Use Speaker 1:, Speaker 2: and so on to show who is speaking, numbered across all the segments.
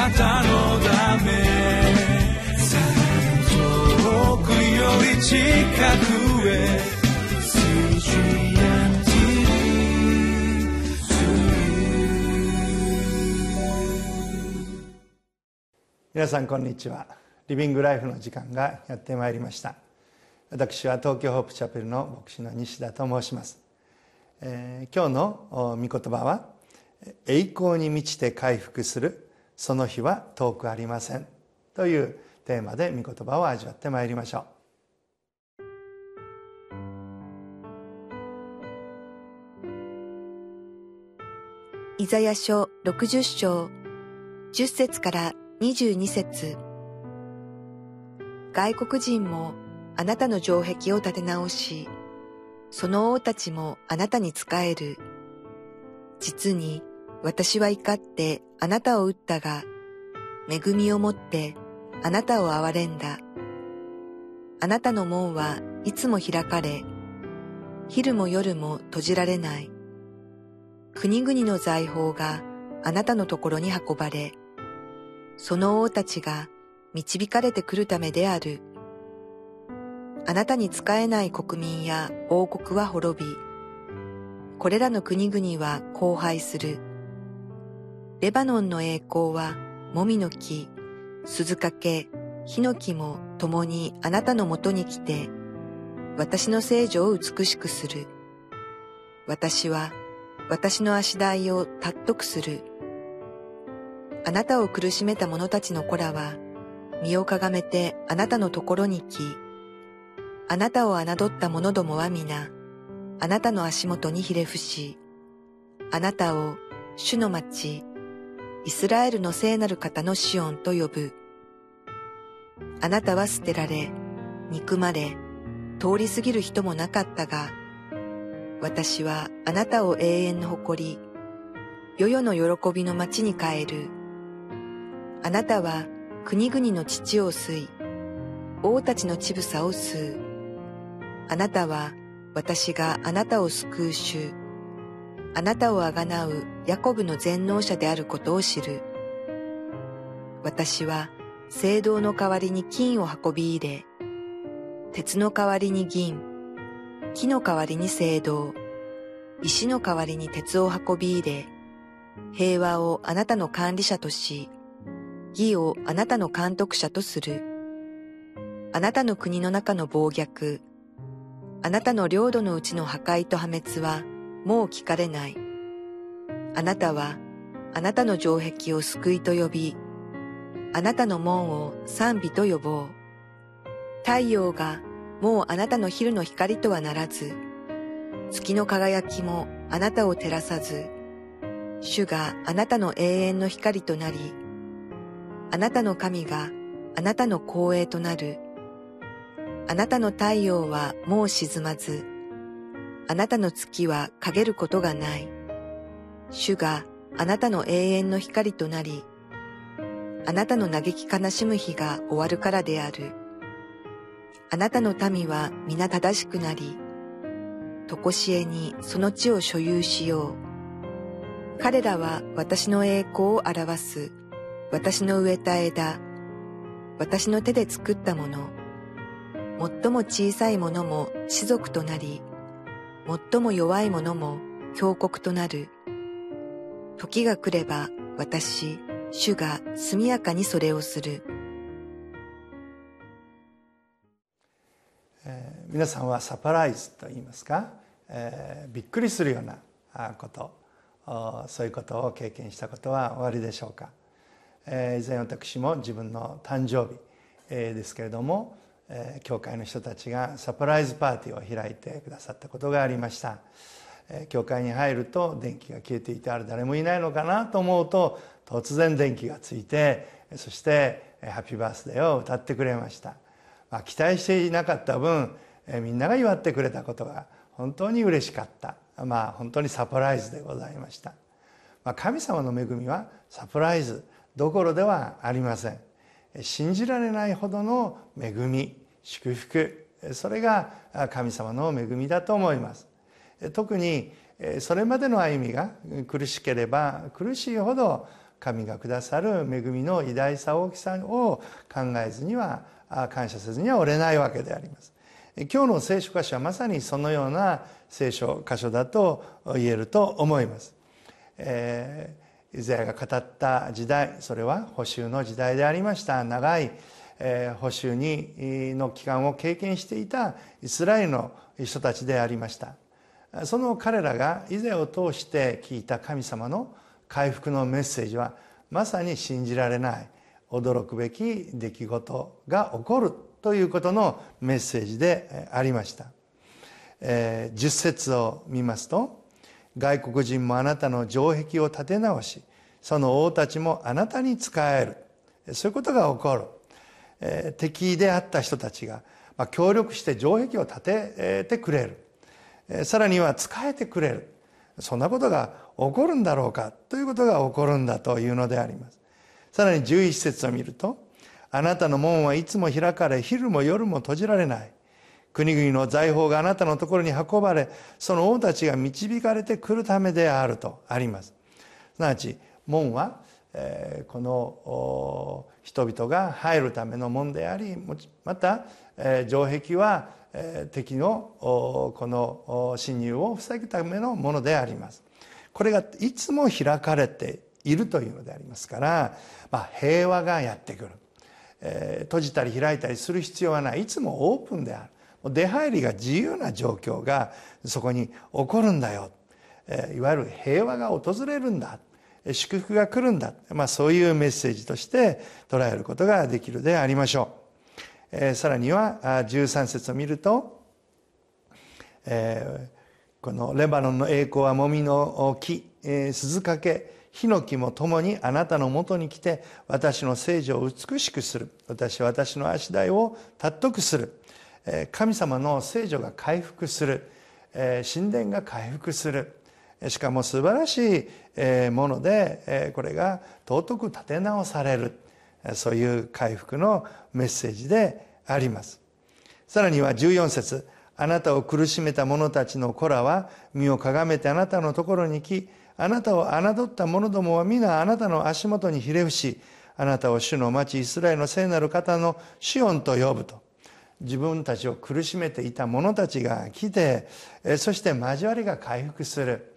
Speaker 1: なたのため遠くより近くへ
Speaker 2: 皆さんこんにちは。リビングライフの時間がやってまいりました。私は東京ホープチャペルの牧師の西田と申します、えー、今日の御言葉は栄光に満ちて回復するその日は遠くありません。というテーマで御言葉を味わってまいりましょ
Speaker 3: う。イザヤ書60章10節から22節。外国人もあなたの城壁を立て直し、その王たちもあなたに仕える。実に私は怒ってあなたを撃ったが、恵みをもってあなたを憐れんだ。あなたの門はいつも開かれ、昼も夜も閉じられない。国々の財宝があなたのところに運ばれ、その王たちが導かれてくるためである。あなたに仕えない国民や王国は滅び、これらの国々は荒廃する。レバノンの栄光は、もみの木、鈴掛、ヒノキも共にあなたのもとに来て、私の聖女を美しくする。私は、私の足台を尊くする。あなたを苦しめた者たちの子らは、身をかがめてあなたのところに来、あなたを侮った者どもは皆、あなたの足元にひれ伏し、あなたを主の町、イスラエルの聖なる方のシオンと呼ぶ。あなたは捨てられ、憎まれ、通り過ぎる人もなかったが、私はあなたを永遠の誇り、世々の喜びの町に帰る。あなたは国々の父を吸い、王たちの乳房を吸う。あなたは私があなたを救う主、あなたをあがなうヤコブの全能者であることを知る。私は聖堂の代わりに金を運び入れ、鉄の代わりに銀、木の代わりに聖堂、石の代わりに鉄を運び入れ、平和をあなたの管理者とし、義をあなたの監督者とする。あなたの国の中の暴虐、あなたの領土のうちの破壊と破滅はもう聞かれない。あなたはあなたの城壁を救いと呼び、あなたの門を賛美と呼ぼう。太陽がもうあなたの昼の光とはならず、月の輝きもあなたを照らさず、主があなたの永遠の光となり、あなたの神があなたの光栄となる。あなたの太陽はもう沈まず、あなたの月は陰ることがない。主があなたの永遠の光となり、あなたの嘆き悲しむ日が終わるからである。あなたの民は皆正しくなり、とこしえにその地を所有しよう。彼らは私の栄光を表す。私の植えた枝、私の手で作ったもの、最も小さいものも士族となり、最も弱いものも強国となる。時が来れば私、主が速やかにそれをする。
Speaker 2: えー、皆さんはサプライズと言いますか、えー、びっくりするようなことそういうことを経験したことはおありでしょうか？以前私も自分の誕生日ですけれども教会の人たちがサプライズパーティーを開いてくださったことがありました。教会に入ると電気が消えていてあれ誰もいないのかなと思うと突然電気がついてそして「ハッピーバースデー」を歌ってくれました、まあ、期待していなかった分みんなが祝ってくれたことが本当に嬉しかった。まあ本当にサプライズでございました、まあ、神様の恵みはサプライズどころではありません。信じられないほどの恵み。祝福。それが神様の恵みだと思います。特にそれまでの歩みが苦しければ苦しいほど神がくださる恵みの偉大さ大きさを考えずには感謝せずにはおれないわけであります。今日の聖書箇所はまさにそのような聖書箇所だと言えると思います、えー、イザヤが語った時代それは補修の時代でありました。長いえ補修にの期間を経験していたイスラエルの人たちでありました。その彼らが以前を通して聞いた神様の回復のメッセージはまさに信じられない驚くべき出来事が起こるということのメッセージでありました、えー、10節を見ますと外国人もあなたの城壁を立て直しその王たちもあなたに仕える。そういうことが起こる。敵であった人たちが、協力して城壁を建ててくれる、えさらには仕えてくれる。そんなことが起こるんだろうかということが起こるんだというのであります。さらに11節を見るとあなたの門はいつも開かれ昼も夜も閉じられない。国々の財宝があなたのところに運ばれその王たちが導かれてくるためであるとあります。すなわち門はこの人々が入るためのものでありまた城壁は敵のこの侵入を防ぐためのものであります。これがいつも開かれているというのでありますから、まあ、平和がやってくる、閉じたり開いたりする必要はない。いつもオープンである。出入りが自由な状況がそこに起こるんだよ、いわゆる平和が訪れるんだ。祝福が来るんだ、まあ、そういうメッセージとして捉えることができるでありましょう、えー、さらには13節を見ると、えー、このレバノンの栄光はもみの木、えー、鈴掛ヒノキも共にあなたのもとに来て私の聖女を美しくする。私は私の足台を尊くする。神様の聖女が回復する。神殿が回復する。しかも素晴らしいものでこれが尊く立て直されるそういう回復のメッセージであります。さらには14節あなたを苦しめた者たちの子らは身をかがめてあなたのところに来あなたを侮った者どもは皆あなたの足元にひれ伏しあなたを主の町イスラエルの聖なる方のシオンと呼ぶと。自分たちを苦しめていた者たちが来てそして交わりが回復する。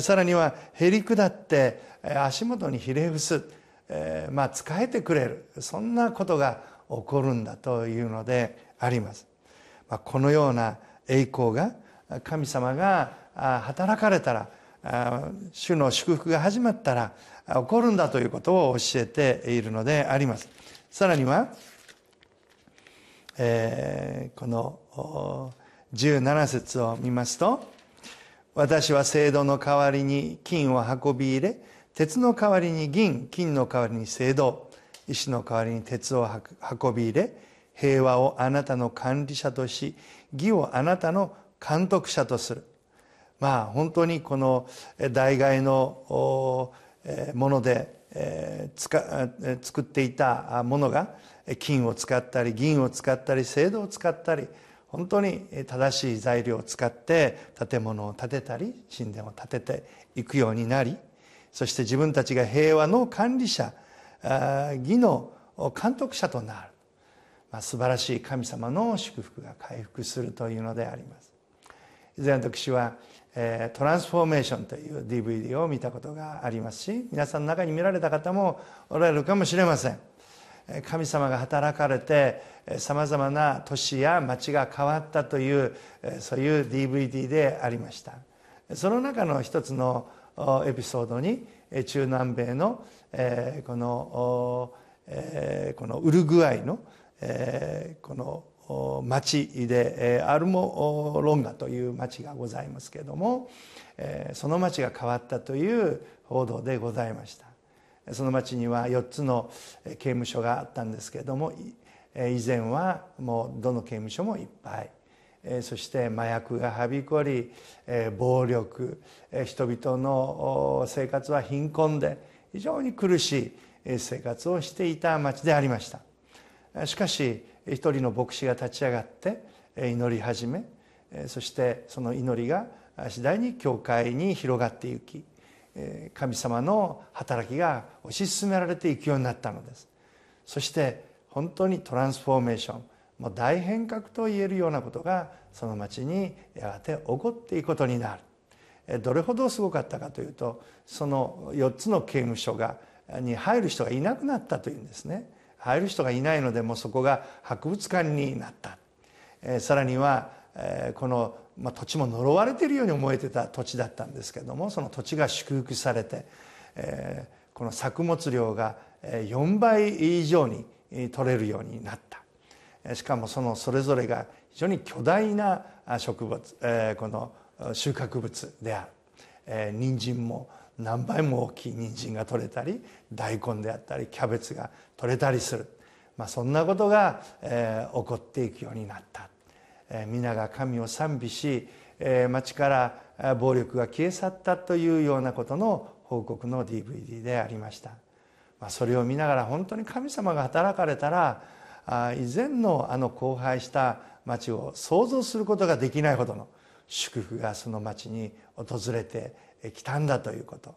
Speaker 2: さらにはへり下って足元にひれ伏す、えー、まあ仕えてくれる。そんなことが起こるんだというのであります、まあ、このような栄光が神様が働かれたら主の祝福が始まったら起こるんだということを教えているのであります。さらには、えー、この17節を見ますと私は青銅の代わりに金を運び入れ鉄の代わりに銀金の代わりに青銅石の代わりに鉄を運び入れ平和をあなたの管理者とし義をあなたの監督者とする。まあ本当にこの代替のもので作っていたものが金を使ったり銀を使ったり青銅を使ったり本当に正しい材料を使って建物を建てたり神殿を建てていくようになりそして自分たちが平和の管理者義の監督者となる、まあ、素晴らしい神様の祝福が回復するというのであります。以前私は「トランスフォーメーション」という DVD を見たことがありますし皆さんの中に見られた方もおられるかもしれません。神様が働かれてさまざまな都市や町が変わったというそういう DVD でありました。その中の一つのエピソードに中南米のこのこのウルグアイのこの町でアルモロンガという町がございますけれどもその町が変わったという報道でございました。その町には4つの刑務所があったんですけれども以前はもうどの刑務所もいっぱい。そして麻薬がはびこり暴力人々の生活は貧困で非常に苦しい生活をしていた町でありました。しかし一人の牧師が立ち上がって祈り始めそしてその祈りが次第に教会に広がっていき神様の働きが推し進められていくようになったのです。そして本当にトランスフォーメーションもう大変革と言えるようなことがその町にやがて起こっていくことになる。どれほどすごかったかというとその4つの刑務所がに入る人がいなくなったというんですね。入る人がいないのでもうそこが博物館になった。さらにはこのまあ、土地も呪われているように思えてた土地だったんですけどもその土地が祝福されて、えー、この作物量が4倍以上に取れるようになった。しかもそのそれぞれが非常に巨大な植物、えー、この収穫物である、えー、人参も何倍も大きい人参が取れたり大根であったりキャベツが取れたりする、まあ、そんなことが、えー、起こっていくようになった皆が神を賛美し町から暴力が消え去ったというようなことの報告の DVD でありました。それを見ながら本当に神様が働かれたら以前のあの荒廃した町を想像することができないほどの祝福がその町に訪れてきたんだということ。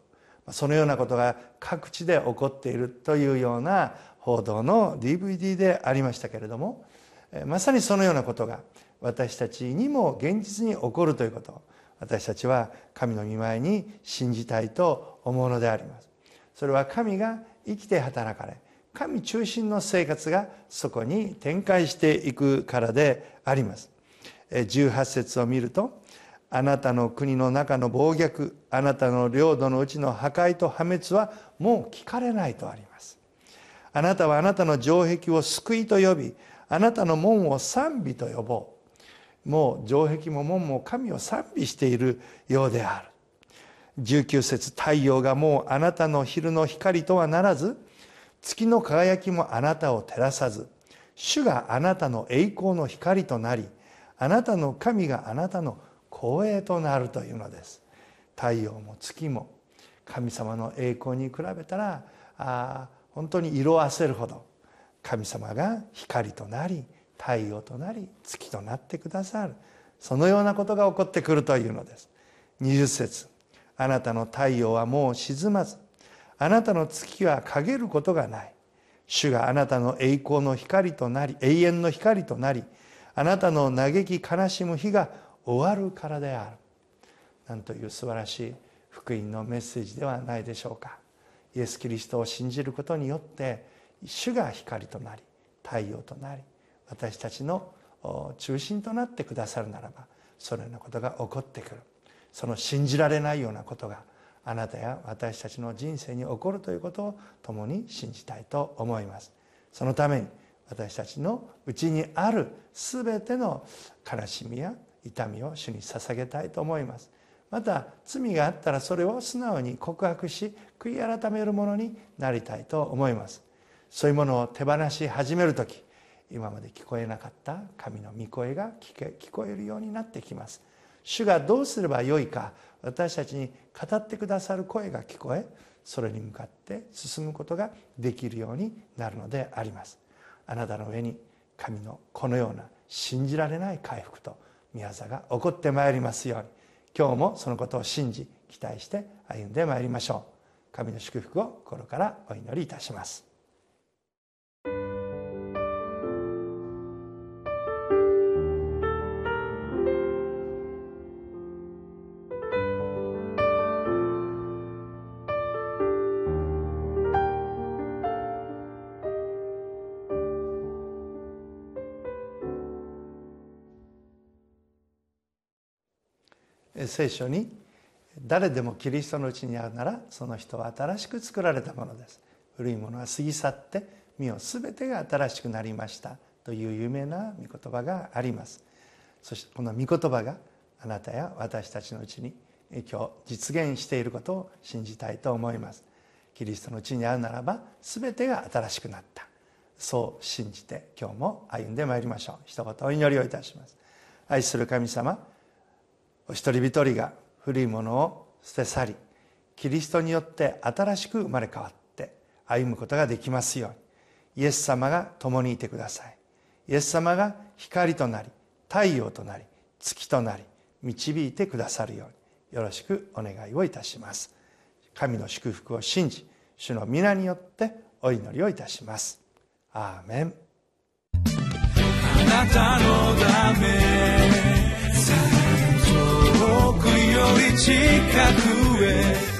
Speaker 2: そのようなことが各地で起こっているというような報道の DVD でありましたけれどもまさにそのようなことが私たちにも現実に起こるということ。私たちは神の御前に信じたいと思うのであります。それは神が生きて働かれ神中心の生活がそこに展開していくからであります。18節を見るとあなたの国の中の暴虐あなたの領土のうちの破壊と破滅はもう聞かれないとあります。あなたはあなたの城壁を救いと呼びあなたの門を賛美と呼ぼう。もう城壁も門も神を賛美しているようである。19節太陽がもうあなたの昼の光とはならず月の輝きもあなたを照らさず主があなたの栄光の光となりあなたの神があなたの光栄となるというのです。太陽も月も神様の栄光に比べたらあ本当に色あせるほど神様が光となり太陽となり月となってくださる。そのようなことが起こってくるというのです。20節。あなたの太陽はもう沈まず。あなたの月は陰ることがない。主があなたの栄光の光となり永遠の光となりあなたの嘆き悲しむ日が終わるからである。なんという素晴らしい福音のメッセージではないでしょうか。イエス・キリストを信じることによって主が光となり太陽となり私たちの中心となってくださるならばそのようなことが起こってくる。その信じられないようなことがあなたや私たちの人生に起こるということを共に信じたいと思います。そのために私たちのうちにある全ての悲しみや痛みを主に捧げたいと思います。また罪があったらそれを素直に告白し悔い改めるものになりたいと思います。そういうものを手放し始める時今まで聞こえなかった神の御声が聞こえるようになってきます。主がどうすればよいか私たちに語ってくださる声が聞こえそれに向かって進むことができるようになるのであります。あなたの上に神のこのような信じられない回復と御業が起こってまいりますように今日もそのことを信じ期待して歩んでまいりましょう。神の祝福を心からお祈りいたします。聖書に誰でもキリストのうちにあるならその人は新しく作られたものです。古いものは過ぎ去って身を全てが新しくなりました。という有名な御言葉があります。そしてこの御言葉があなたや私たちのうちに今日実現していることを信じたいと思います。キリストのうちにあるならば全てが新しくなった。そう信じて今日も歩んでまいりましょう。一言お祈りをいたします。愛する神様お一人一人が古いものを捨て去りキリストによって新しく生まれ変わって歩むことができますようにイエス様が共にいてください。イエス様が光となり太陽となり月となり導いてくださるようによろしくお願いをいたします。神の祝福を信じ主の皆によってお祈りをいたします。アーメン。
Speaker 1: あなたのため。遠くより近くへ